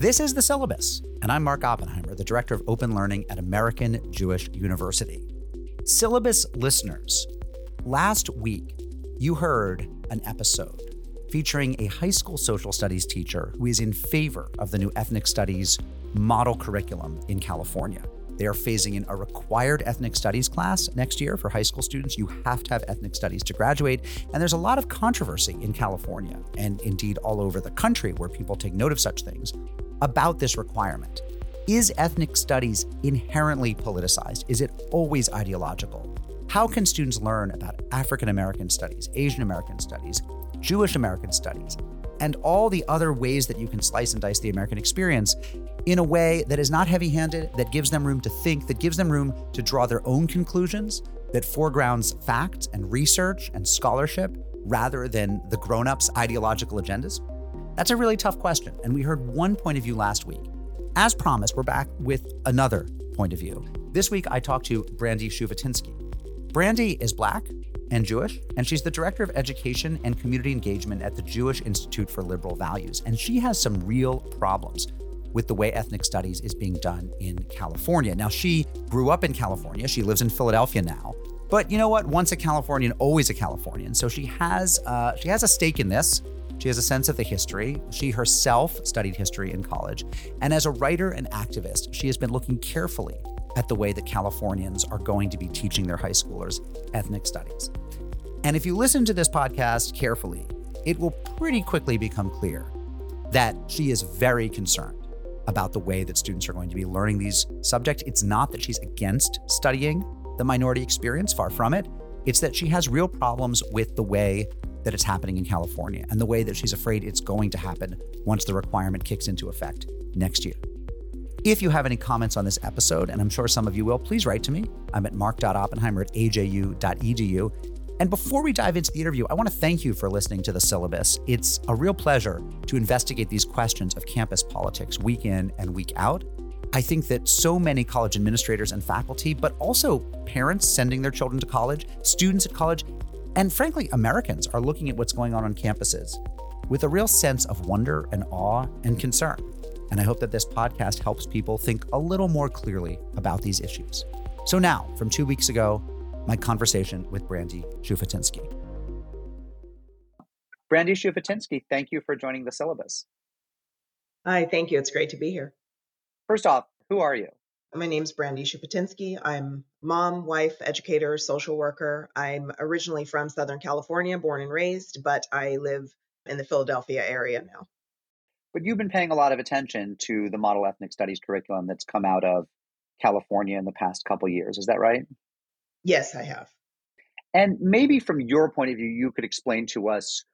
This is The Syllabus, and I'm Mark Oppenheimer, the Director of Open Learning at American Jewish University. Syllabus listeners, last week you heard an episode featuring a high school social studies teacher who is in favor of the new ethnic studies model curriculum in California. They are phasing in a required ethnic studies class next year for high school students. You have to have ethnic studies to graduate. And there's a lot of controversy in California and indeed all over the country where people take note of such things about this requirement. Is ethnic studies inherently politicized? Is it always ideological? How can students learn about African American studies, Asian American studies, Jewish American studies, and all the other ways that you can slice and dice the American experience in a way that is not heavy handed, that gives them room to think, that gives them room to draw their own conclusions, that foregrounds facts and research and scholarship rather than the grown ups' ideological agendas? That's a really tough question. And we heard one point of view last week. As promised, we're back with another point of view. This week, I talked to Brandy Shufutinsky. Brandy is Black and Jewish, and she's the Director of Education and Community Engagement at the Jewish Institute for Liberal Values. And she has some real problems with the way ethnic studies is being done in California. Now, she grew up in California. She lives in Philadelphia now. But you know what? Once a Californian, always a Californian. So she has uh, she has a stake in this. She has a sense of the history. She herself studied history in college, and as a writer and activist, she has been looking carefully at the way that Californians are going to be teaching their high schoolers ethnic studies. And if you listen to this podcast carefully, it will pretty quickly become clear that she is very concerned about the way that students are going to be learning these subjects. It's not that she's against studying the minority experience, far from it. It's that she has real problems with the way that it's happening in California and the way that she's afraid it's going to happen once the requirement kicks into effect next year. If you have any comments on this episode, and I'm sure some of you will, please write to me. I'm at mark.oppenheimer at aju.edu. And before we dive into the interview, I want to thank you for listening to the syllabus. It's a real pleasure to investigate these questions of campus politics week in and week out. I think that so many college administrators and faculty, but also parents sending their children to college, students at college, and frankly, Americans are looking at what's going on on campuses with a real sense of wonder and awe and concern. And I hope that this podcast helps people think a little more clearly about these issues. So now, from two weeks ago, my conversation with Brandy Shufutinsky. Brandy Shufutinsky, thank you for joining the syllabus. Hi, thank you. It's great to be here. First off, who are you? My name's Brandy Shufutinsky. I'm mom, wife, educator, social worker. I'm originally from Southern California, born and raised, but I live in the Philadelphia area now. But you've been paying a lot of attention to the model ethnic studies curriculum that's come out of California in the past couple years. Is that right? Yes, I have. And maybe from your point of view, you could explain to us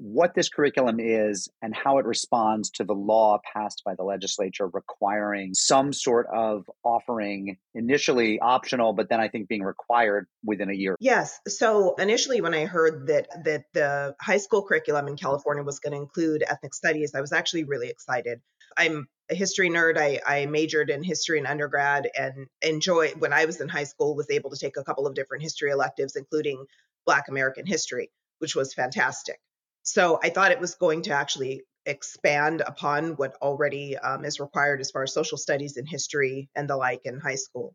what this curriculum is and how it responds to the law passed by the legislature requiring some sort of offering initially optional but then i think being required within a year yes so initially when i heard that that the high school curriculum in california was going to include ethnic studies i was actually really excited i'm a history nerd. I, I majored in history in undergrad and enjoy when I was in high school was able to take a couple of different history electives, including Black American history, which was fantastic. So I thought it was going to actually expand upon what already um, is required as far as social studies and history and the like in high school.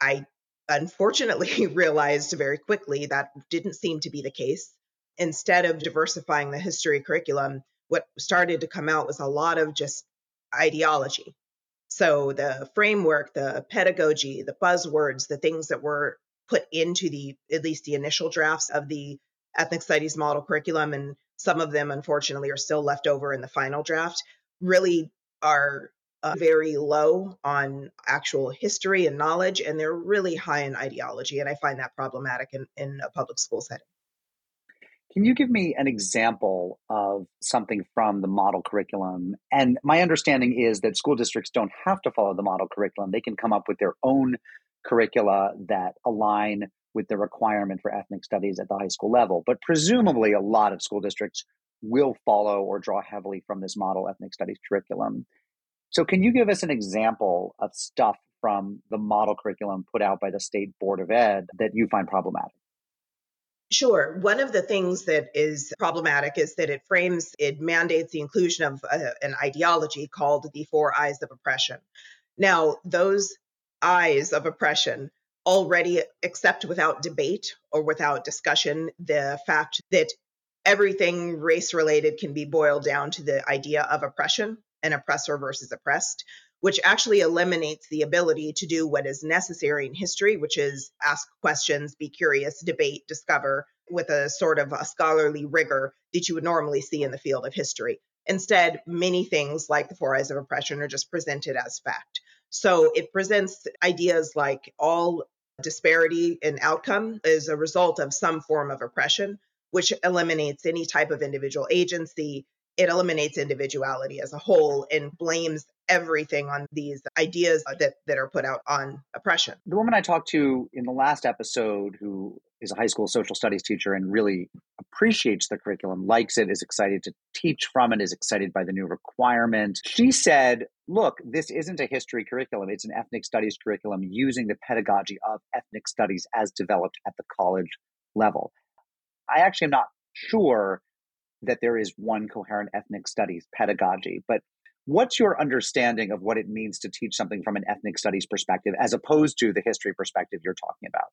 I unfortunately realized very quickly that didn't seem to be the case. Instead of diversifying the history curriculum, what started to come out was a lot of just ideology. So the framework, the pedagogy, the buzzwords, the things that were put into the at least the initial drafts of the ethnic studies model curriculum and some of them unfortunately are still left over in the final draft really are uh, very low on actual history and knowledge and they're really high in ideology and i find that problematic in, in a public school setting can you give me an example of something from the model curriculum? And my understanding is that school districts don't have to follow the model curriculum. They can come up with their own curricula that align with the requirement for ethnic studies at the high school level. But presumably, a lot of school districts will follow or draw heavily from this model ethnic studies curriculum. So, can you give us an example of stuff from the model curriculum put out by the State Board of Ed that you find problematic? Sure. One of the things that is problematic is that it frames, it mandates the inclusion of a, uh, an ideology called the four eyes of oppression. Now, those eyes of oppression already accept without debate or without discussion the fact that everything race related can be boiled down to the idea of oppression and oppressor versus oppressed which actually eliminates the ability to do what is necessary in history, which is ask questions, be curious, debate, discover with a sort of a scholarly rigor that you would normally see in the field of history. Instead, many things like the four eyes of oppression are just presented as fact. So it presents ideas like all disparity in outcome is a result of some form of oppression, which eliminates any type of individual agency. It eliminates individuality as a whole and blames everything on these ideas that, that are put out on oppression. The woman I talked to in the last episode, who is a high school social studies teacher and really appreciates the curriculum, likes it, is excited to teach from it, is excited by the new requirement. She said, Look, this isn't a history curriculum, it's an ethnic studies curriculum using the pedagogy of ethnic studies as developed at the college level. I actually am not sure that there is one coherent ethnic studies pedagogy, but What's your understanding of what it means to teach something from an ethnic studies perspective as opposed to the history perspective you're talking about?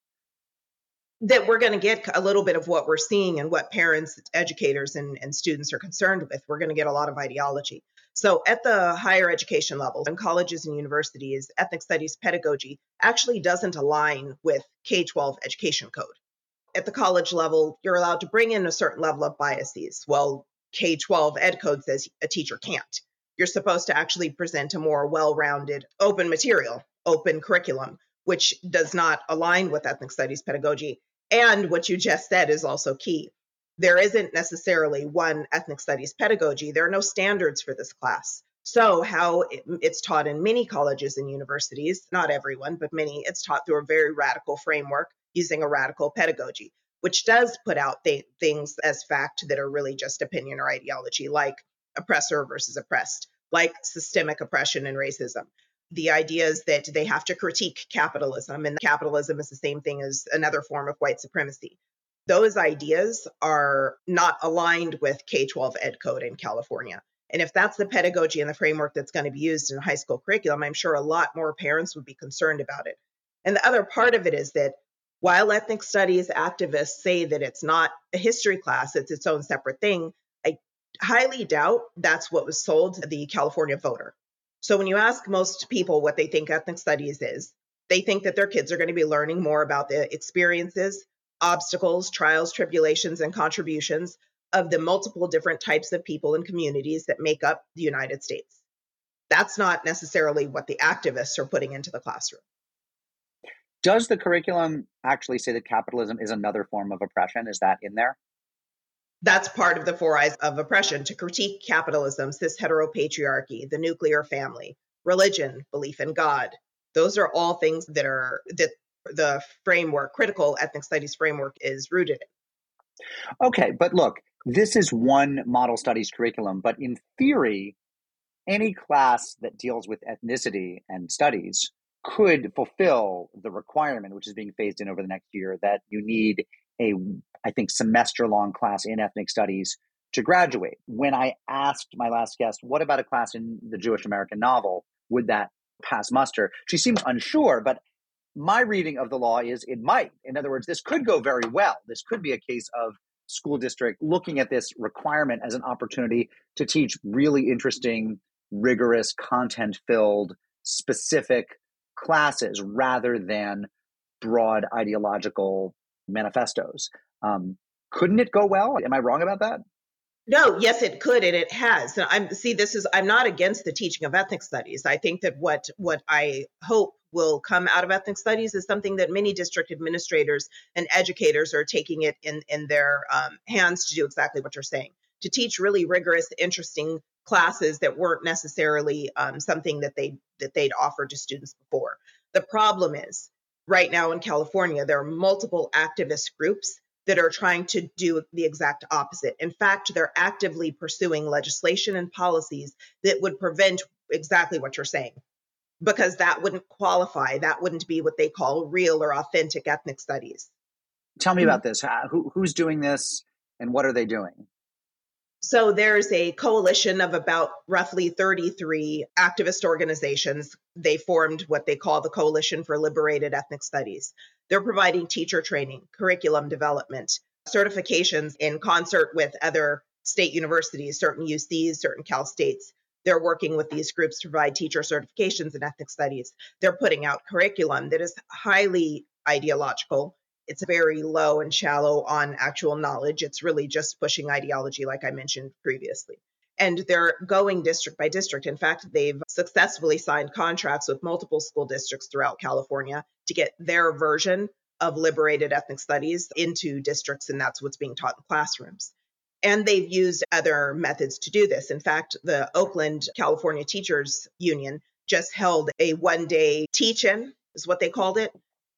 That we're going to get a little bit of what we're seeing and what parents, educators, and, and students are concerned with. We're going to get a lot of ideology. So, at the higher education level, in colleges and universities, ethnic studies pedagogy actually doesn't align with K 12 education code. At the college level, you're allowed to bring in a certain level of biases. Well, K 12 ed code says a teacher can't you're supposed to actually present a more well rounded, open material, open curriculum, which does not align with ethnic studies pedagogy. And what you just said is also key. There isn't necessarily one ethnic studies pedagogy, there are no standards for this class. So, how it's taught in many colleges and universities, not everyone, but many, it's taught through a very radical framework using a radical pedagogy, which does put out th- things as fact that are really just opinion or ideology, like oppressor versus oppressed, like systemic oppression and racism. The idea is that they have to critique capitalism, and capitalism is the same thing as another form of white supremacy. Those ideas are not aligned with K 12 ed code in California. And if that's the pedagogy and the framework that's going to be used in high school curriculum, I'm sure a lot more parents would be concerned about it. And the other part of it is that while ethnic studies activists say that it's not a history class, it's its own separate thing, I highly doubt that's what was sold to the California voter. So when you ask most people what they think ethnic studies is, they think that their kids are going to be learning more about the experiences, obstacles, trials, tribulations, and contributions of the multiple different types of people and communities that make up the United States. That's not necessarily what the activists are putting into the classroom. Does the curriculum actually say that capitalism is another form of oppression? Is that in there? That's part of the four eyes of oppression to critique capitalism, cis heteropatriarchy, the nuclear family, religion, belief in God. Those are all things that are that the framework, critical ethnic studies framework, is rooted in. Okay, but look, this is one model studies curriculum, but in theory, any class that deals with ethnicity and studies could fulfill the requirement, which is being phased in over the next year, that you need a, I think, semester long class in ethnic studies to graduate. When I asked my last guest, what about a class in the Jewish American novel? Would that pass muster? She seemed unsure, but my reading of the law is it might. In other words, this could go very well. This could be a case of school district looking at this requirement as an opportunity to teach really interesting, rigorous, content filled, specific classes rather than broad ideological manifestos. Um, couldn't it go well? Am I wrong about that? No, yes, it could, and it has. And I'm see, this is I'm not against the teaching of ethnic studies. I think that what what I hope will come out of ethnic studies is something that many district administrators and educators are taking it in in their um, hands to do exactly what you're saying to teach really rigorous, interesting classes that weren't necessarily um, something that they that they'd offered to students before. The problem is right now in California, there are multiple activist groups that are trying to do the exact opposite. In fact, they're actively pursuing legislation and policies that would prevent exactly what you're saying, because that wouldn't qualify. That wouldn't be what they call real or authentic ethnic studies. Tell me about this. Who, who's doing this and what are they doing? So there's a coalition of about roughly 33 activist organizations. They formed what they call the Coalition for Liberated Ethnic Studies. They're providing teacher training, curriculum development, certifications in concert with other state universities, certain UCs, certain Cal States. They're working with these groups to provide teacher certifications in ethnic studies. They're putting out curriculum that is highly ideological. It's very low and shallow on actual knowledge. It's really just pushing ideology, like I mentioned previously. And they're going district by district. In fact, they've successfully signed contracts with multiple school districts throughout California to get their version of liberated ethnic studies into districts, and that's what's being taught in classrooms. And they've used other methods to do this. In fact, the Oakland, California Teachers Union just held a one day teach in, is what they called it,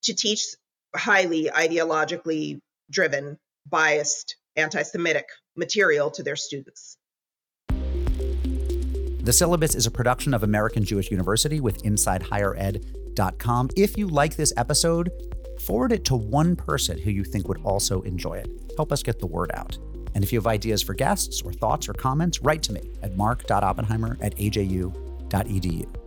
to teach highly ideologically driven, biased, anti Semitic material to their students. The syllabus is a production of American Jewish University with InsideHigherEd.com. If you like this episode, forward it to one person who you think would also enjoy it. Help us get the word out. And if you have ideas for guests or thoughts or comments, write to me at mark.oppenheimer at aju.edu.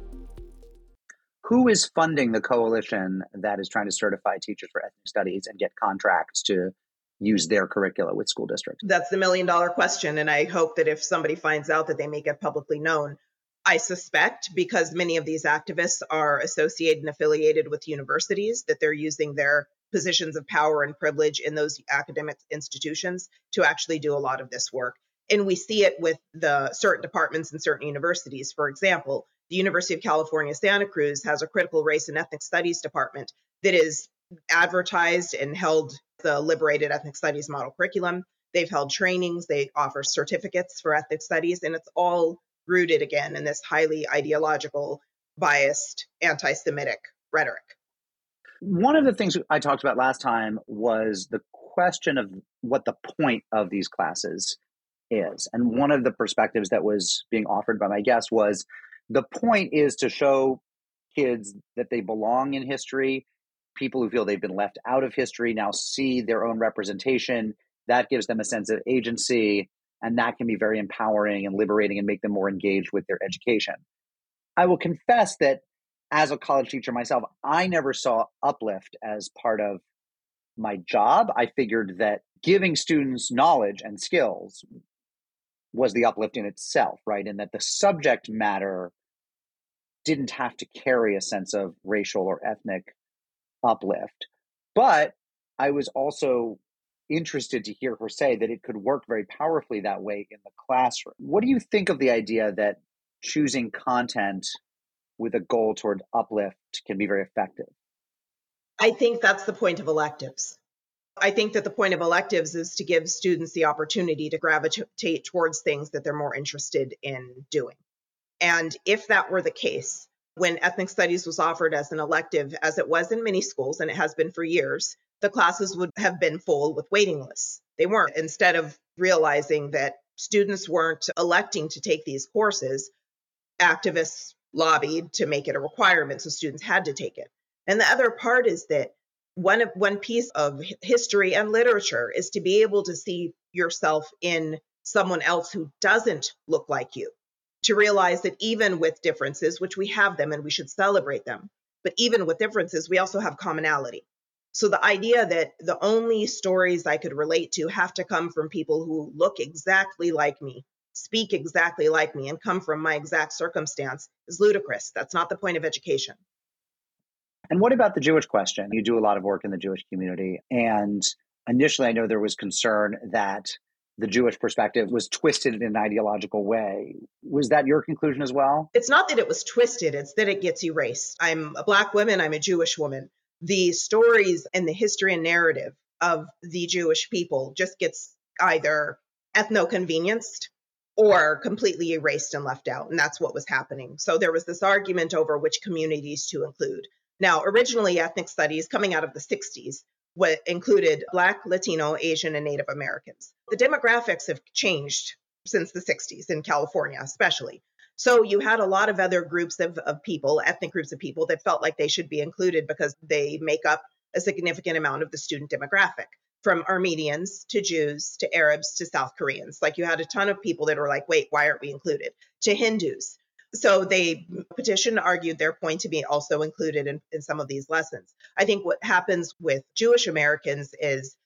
Who is funding the coalition that is trying to certify teachers for ethnic studies and get contracts to use their curricula with school districts? That's the million dollar question. And I hope that if somebody finds out that they make it publicly known. I suspect because many of these activists are associated and affiliated with universities that they're using their positions of power and privilege in those academic institutions to actually do a lot of this work. And we see it with the certain departments and certain universities. For example, the University of California, Santa Cruz has a critical race and ethnic studies department that is advertised and held the liberated ethnic studies model curriculum. They've held trainings, they offer certificates for ethnic studies, and it's all rooted again in this highly ideological, biased, anti Semitic rhetoric. One of the things I talked about last time was the question of what the point of these classes is. And one of the perspectives that was being offered by my guest was the point is to show kids that they belong in history. People who feel they've been left out of history now see their own representation. That gives them a sense of agency, and that can be very empowering and liberating and make them more engaged with their education. I will confess that as a college teacher myself, I never saw uplift as part of my job. I figured that giving students knowledge and skills was the uplift in itself, right? And that the subject matter didn't have to carry a sense of racial or ethnic uplift. But I was also interested to hear her say that it could work very powerfully that way in the classroom. What do you think of the idea that choosing content with a goal toward uplift can be very effective? I think that's the point of electives. I think that the point of electives is to give students the opportunity to gravitate towards things that they're more interested in doing. And if that were the case, when ethnic studies was offered as an elective, as it was in many schools and it has been for years, the classes would have been full with waiting lists. They weren't. Instead of realizing that students weren't electing to take these courses, activists lobbied to make it a requirement so students had to take it. And the other part is that one one piece of history and literature is to be able to see yourself in someone else who doesn't look like you. To realize that even with differences, which we have them and we should celebrate them, but even with differences, we also have commonality. So the idea that the only stories I could relate to have to come from people who look exactly like me speak exactly like me and come from my exact circumstance is ludicrous. That's not the point of education. And what about the Jewish question? You do a lot of work in the Jewish community. And initially, I know there was concern that the Jewish perspective was twisted in an ideological way. Was that your conclusion as well? It's not that it was twisted, it's that it gets erased. I'm a Black woman, I'm a Jewish woman. The stories and the history and narrative of the Jewish people just gets either ethno convenienced or completely erased and left out. And that's what was happening. So there was this argument over which communities to include. Now, originally, ethnic studies coming out of the 60s what included Black, Latino, Asian, and Native Americans. The demographics have changed since the 60s in California, especially. So you had a lot of other groups of, of people, ethnic groups of people that felt like they should be included because they make up a significant amount of the student demographic from Armenians to Jews to Arabs to South Koreans. Like you had a ton of people that were like, wait, why aren't we included? To Hindus. So they petition argued their point to be also included in, in some of these lessons. I think what happens with Jewish Americans is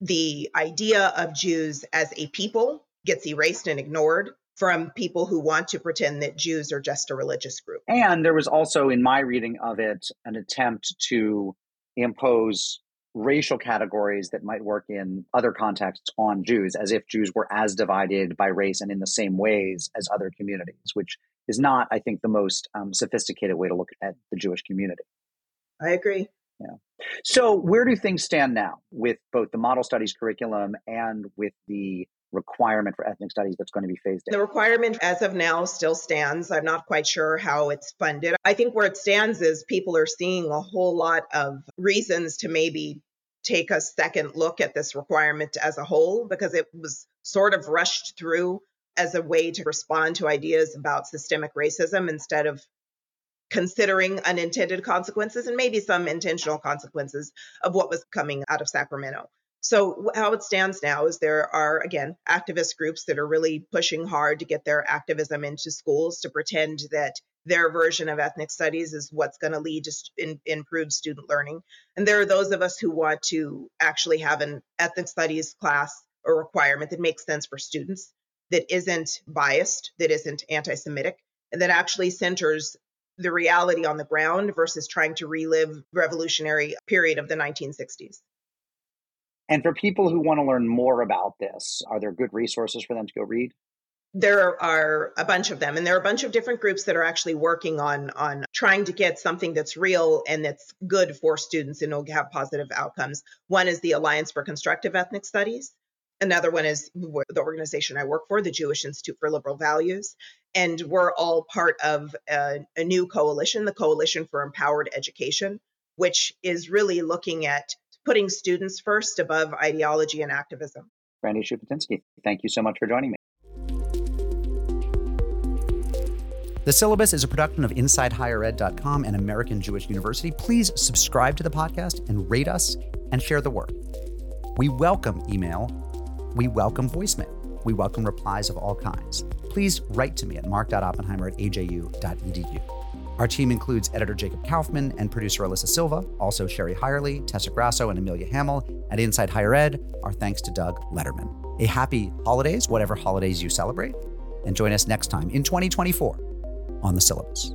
the idea of Jews as a people gets erased and ignored from people who want to pretend that Jews are just a religious group. And there was also, in my reading of it, an attempt to impose racial categories that might work in other contexts on Jews, as if Jews were as divided by race and in the same ways as other communities, which is not, I think, the most um, sophisticated way to look at the Jewish community. I agree. Yeah. So, where do things stand now with both the model studies curriculum and with the requirement for ethnic studies that's going to be phased in? The requirement as of now still stands. I'm not quite sure how it's funded. I think where it stands is people are seeing a whole lot of reasons to maybe take a second look at this requirement as a whole because it was sort of rushed through as a way to respond to ideas about systemic racism instead of considering unintended consequences and maybe some intentional consequences of what was coming out of Sacramento. So, how it stands now is there are, again, activist groups that are really pushing hard to get their activism into schools to pretend that their version of ethnic studies is what's going to lead to in, improved student learning. And there are those of us who want to actually have an ethnic studies class or requirement that makes sense for students, that isn't biased, that isn't anti Semitic, and that actually centers the reality on the ground versus trying to relive revolutionary period of the 1960s. And for people who want to learn more about this, are there good resources for them to go read? There are a bunch of them, and there are a bunch of different groups that are actually working on on trying to get something that's real and that's good for students and will have positive outcomes. One is the Alliance for Constructive Ethnic Studies. Another one is the organization I work for, the Jewish Institute for Liberal Values. And we're all part of a, a new coalition, the Coalition for Empowered Education, which is really looking at putting students first above ideology and activism. Brandy Shufutinsky, thank you so much for joining me. The Syllabus is a production of InsideHigherEd.com and American Jewish University. Please subscribe to the podcast and rate us and share the work. We welcome email. We welcome voicemail. We welcome replies of all kinds. Please write to me at mark.oppenheimer at aju.edu. Our team includes editor Jacob Kaufman and producer Alyssa Silva, also Sherry Hirely, Tessa Grasso, and Amelia Hamill. At Inside Higher Ed, our thanks to Doug Lederman. A happy holidays, whatever holidays you celebrate, and join us next time in 2024 on the syllabus.